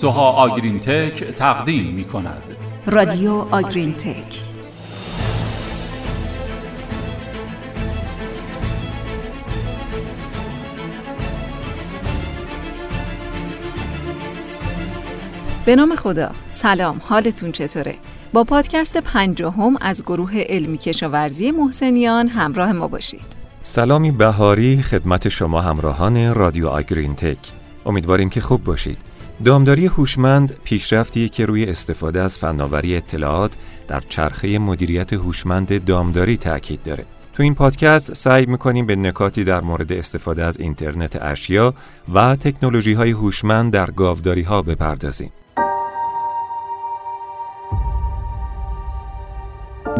سوها آگرین تک تقدیم می کند رادیو آگرین تک به نام خدا. سلام. حالتون چطوره؟ با پادکست پنجاهم از گروه علمی کشاورزی محسنیان همراه ما باشید. سلامی بهاری خدمت شما همراهان رادیو آگرین تک امیدواریم که خوب باشید. دامداری هوشمند پیشرفتی که روی استفاده از فناوری اطلاعات در چرخه مدیریت هوشمند دامداری تاکید داره. تو این پادکست سعی می‌کنیم به نکاتی در مورد استفاده از اینترنت اشیا و تکنولوژی های هوشمند در گاوداری ها بپردازیم.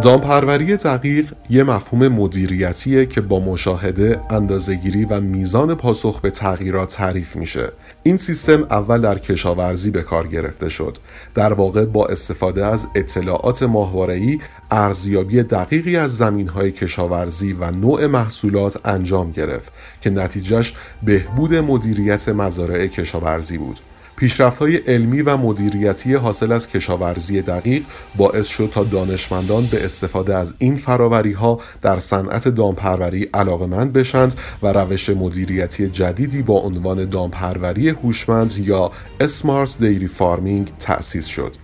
دامپروری دقیق یه مفهوم مدیریتیه که با مشاهده، اندازهگیری و میزان پاسخ به تغییرات تعریف میشه. این سیستم اول در کشاورزی به کار گرفته شد. در واقع با استفاده از اطلاعات ماهواره‌ای ارزیابی دقیقی از زمینهای کشاورزی و نوع محصولات انجام گرفت که نتیجهش بهبود مدیریت مزارع کشاورزی بود. پیشرفت های علمی و مدیریتی حاصل از کشاورزی دقیق باعث شد تا دانشمندان به استفاده از این فراوری ها در صنعت دامپروری علاقمند بشند و روش مدیریتی جدیدی با عنوان دامپروری هوشمند یا smart dairy farming تأسیس شد.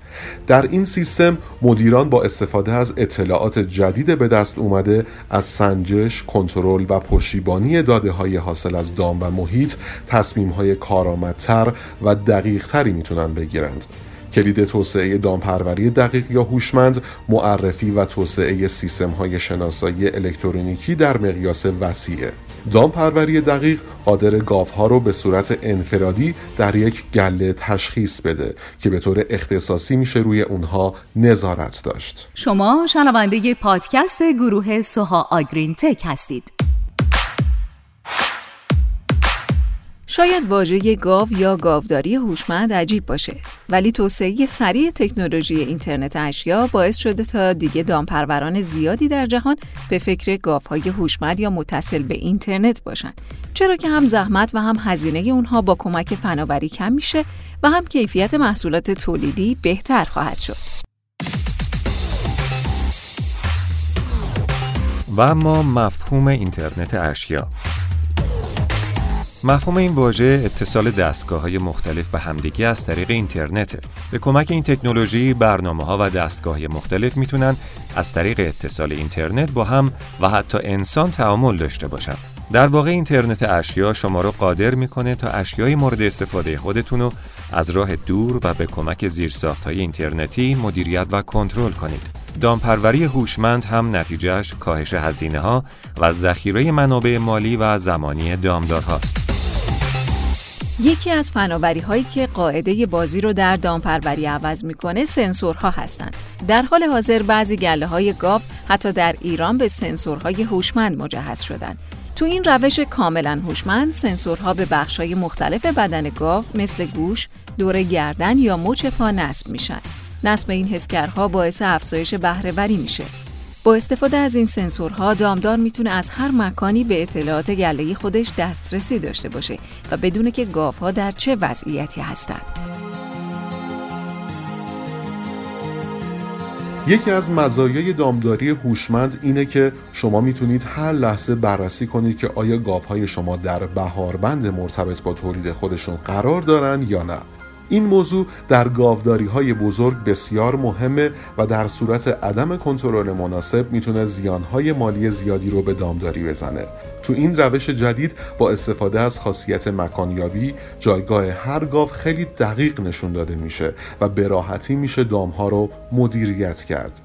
در این سیستم مدیران با استفاده از اطلاعات جدید به دست اومده از سنجش، کنترل و پشتیبانی داده های حاصل از دام و محیط تصمیم های کارآمدتر و دقیق تری می‌تونن بگیرند. کلید توسعه دامپروری دقیق یا هوشمند معرفی و توسعه سیستم های شناسایی الکترونیکی در مقیاس وسیعه دامپروری دقیق قادر گاوها رو به صورت انفرادی در یک گله تشخیص بده که به طور اختصاصی میشه روی اونها نظارت داشت. شما شنونده پادکست گروه سوها آگرین تک هستید. شاید واژه گاو یا گاوداری هوشمند عجیب باشه ولی توسعه سریع تکنولوژی اینترنت اشیا باعث شده تا دیگه دامپروران زیادی در جهان به فکر گاوهای هوشمند یا متصل به اینترنت باشن. چرا که هم زحمت و هم هزینه اونها با کمک فناوری کم میشه و هم کیفیت محصولات تولیدی بهتر خواهد شد. و اما مفهوم اینترنت اشیا. مفهوم این واژه اتصال دستگاه های مختلف به همدیگه از طریق اینترنته. به کمک این تکنولوژی برنامه ها و دستگاه مختلف می‌تونن از طریق اتصال اینترنت با هم و حتی انسان تعامل داشته باشن. در واقع اینترنت اشیا شما رو قادر می‌کنه تا اشیای مورد استفاده خودتون رو از راه دور و به کمک زیرساخت های اینترنتی مدیریت و کنترل کنید. دامپروری هوشمند هم نتیجهش کاهش هزینه ها و ذخیره منابع مالی و زمانی دامدارهاست. یکی از فناوری هایی که قاعده بازی رو در دامپروری عوض می‌کنه سنسورها هستند. در حال حاضر بعضی گله های گاو حتی در ایران به سنسورهای هوشمند مجهز شدند. تو این روش کاملا هوشمند سنسورها به های مختلف بدن گاو مثل گوش، دور گردن یا مچ پا نصب میشن. نصب این حسگرها باعث افزایش بهرهوری میشه. با استفاده از این سنسورها دامدار می‌تونه از هر مکانی به اطلاعات گله خودش دسترسی داشته باشه و بدونه که گاوها در چه وضعیتی هستند. یکی از مزایای دامداری هوشمند اینه که شما می‌تونید هر لحظه بررسی کنید که آیا گاوهای شما در بهاربند مرتبط با تولید خودشون قرار دارن یا نه این موضوع در گاوداری های بزرگ بسیار مهمه و در صورت عدم کنترل مناسب می‌تونه زیانهای مالی زیادی رو به دامداری بزنه. تو این روش جدید با استفاده از خاصیت مکانیابی جایگاه هر گاو خیلی دقیق نشون داده میشه و به راحتی میشه دامها رو مدیریت کرد.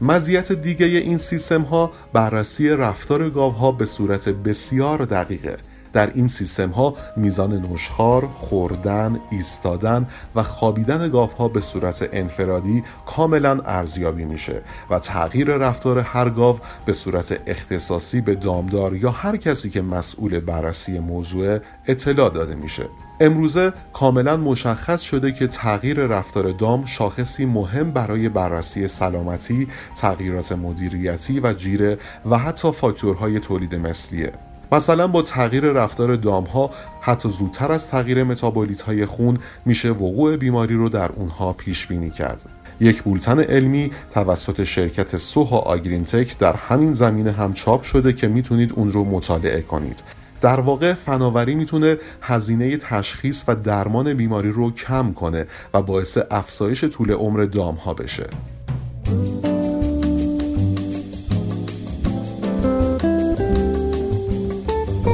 مزیت دیگه این سیستم ها بررسی رفتار گاوها به صورت بسیار دقیقه. در این سیستم ها میزان نشخار، خوردن، ایستادن و خوابیدن گاف ها به صورت انفرادی کاملا ارزیابی میشه و تغییر رفتار هر گاو به صورت اختصاصی به دامدار یا هر کسی که مسئول بررسی موضوع اطلاع داده میشه امروزه کاملا مشخص شده که تغییر رفتار دام شاخصی مهم برای بررسی سلامتی، تغییرات مدیریتی و جیره و حتی فاکتورهای تولید مثلیه. مثلا با تغییر رفتار دام ها حتی زودتر از تغییر متابولیت های خون میشه وقوع بیماری رو در اونها پیش بینی کرد. یک بولتن علمی توسط شرکت سوها آگرینتک در همین زمینه هم چاپ شده که می‌تونید اون رو مطالعه کنید. در واقع فناوری می‌تونه هزینه تشخیص و درمان بیماری رو کم کنه و باعث افزایش طول عمر دام ها بشه.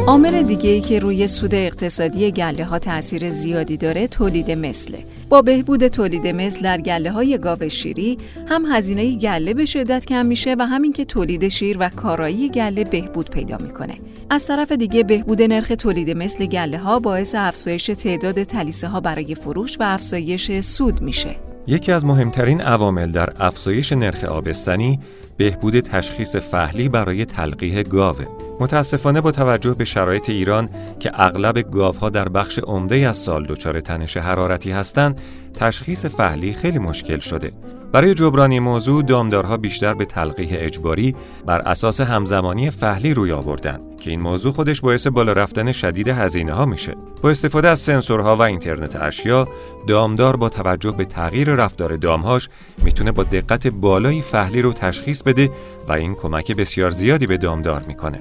عامل دیگه ای که روی سود اقتصادی گله ها تاثیر زیادی داره تولید مثله. با بهبود تولید مثل در گله های گاو شیری هم هزینه گله به شدت کم میشه و همین که تولید شیر و کارایی گله بهبود پیدا می‌کنه. از طرف دیگه بهبود نرخ تولید مثل گله ها باعث افزایش تعداد تلیسه ها برای فروش و افزایش سود میشه. یکی از مهمترین عوامل در افزایش نرخ آبستنی بهبود تشخیص فهلی برای تلقیح گاوه. متاسفانه با توجه به شرایط ایران که اغلب گاوها در بخش عمده از سال دچار تنش حرارتی هستند، تشخیص فهلی خیلی مشکل شده. برای جبرانی موضوع دامدارها بیشتر به تلقیح اجباری بر اساس همزمانی فهلی روی آوردن که این موضوع خودش باعث بالا رفتن شدید هزینه ها میشه. با استفاده از سنسورها و اینترنت اشیا، دامدار با توجه به تغییر رفتار دامهاش می‌تونه با دقت بالایی فهلی رو تشخیص بده و این کمک بسیار زیادی به دامدار می‌کنه.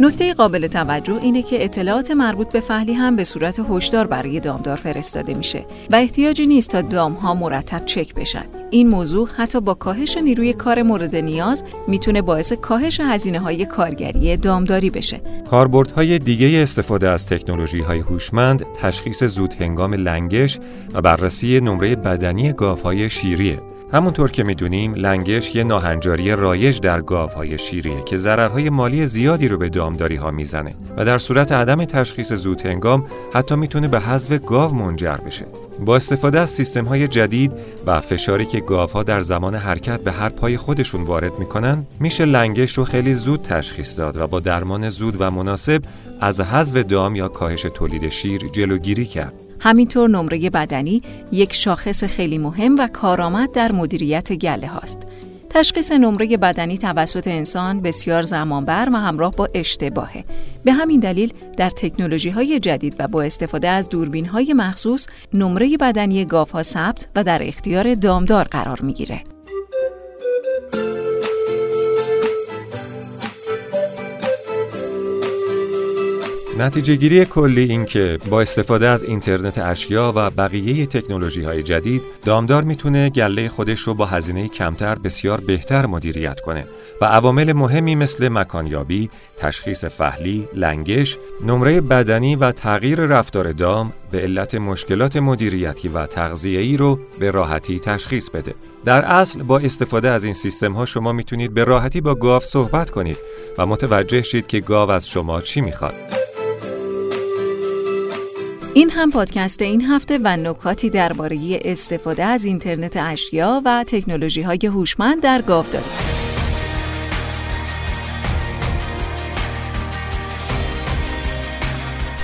نکته قابل توجه اینه که اطلاعات مربوط به فهلی هم به صورت هشدار برای دامدار فرستاده میشه و احتیاجی نیست تا دام ها مرتب چک بشن. این موضوع حتی با کاهش نیروی کار مورد نیاز می‌تونه باعث کاهش هزینه های کارگری دامداری بشه. کاربردهای دیگه استفاده از تکنولوژی های هوشمند تشخیص زود هنگام لنگش و بررسی نمره بدنی گاوهای شیریه. همونطور که می‌دونیم لنگش یه ناهنجاری رایج در گاوهای شیریه که ضررهای مالی زیادی رو به دامداری ها می‌زنه و در صورت عدم تشخیص زود هنگام حتی می‌تونه به حذف گاو منجر بشه. با استفاده از سیستم های جدید و فشاری که گاوها در زمان حرکت به هر پای خودشون وارد می‌کنن میشه لنگش رو خیلی زود تشخیص داد و با درمان زود و مناسب از حذف دام یا کاهش تولید شیر جلوگیری کرد. همینطور نمره بدنی یک شاخص خیلی مهم و کارآمد در مدیریت گله هاست. تشخیص نمره بدنی توسط انسان بسیار زمانبر و همراه با اشتباهه. به همین دلیل در تکنولوژی های جدید و با استفاده از دوربین های مخصوص نمره بدنی گاف ها ثبت و در اختیار دامدار قرار می‌گیره. نتیجه گیری کلی این که با استفاده از اینترنت اشیا و بقیه تکنولوژی های جدید دامدار می‌تونه گله خودش رو با هزینه کمتر بسیار بهتر مدیریت کنه و عوامل مهمی مثل مکانیابی، تشخیص فهلی، لنگش، نمره بدنی و تغییر رفتار دام به علت مشکلات مدیریتی و تغذیه‌ای رو به راحتی تشخیص بده. در اصل با استفاده از این سیستم ها شما می‌تونید به راحتی با گاو صحبت کنید و متوجه شید که گاو از شما چی می‌خواد. این هم پادکست این هفته و نکاتی درباره استفاده از اینترنت اشیا و تکنولوژی های هوشمند در گاوداری.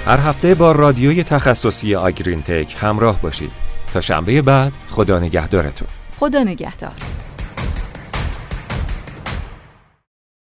هر هفته با رادیوی تخصصی آگرین تک همراه باشید. تا شنبه بعد خدا نگهدارتون. خدا نگهدار.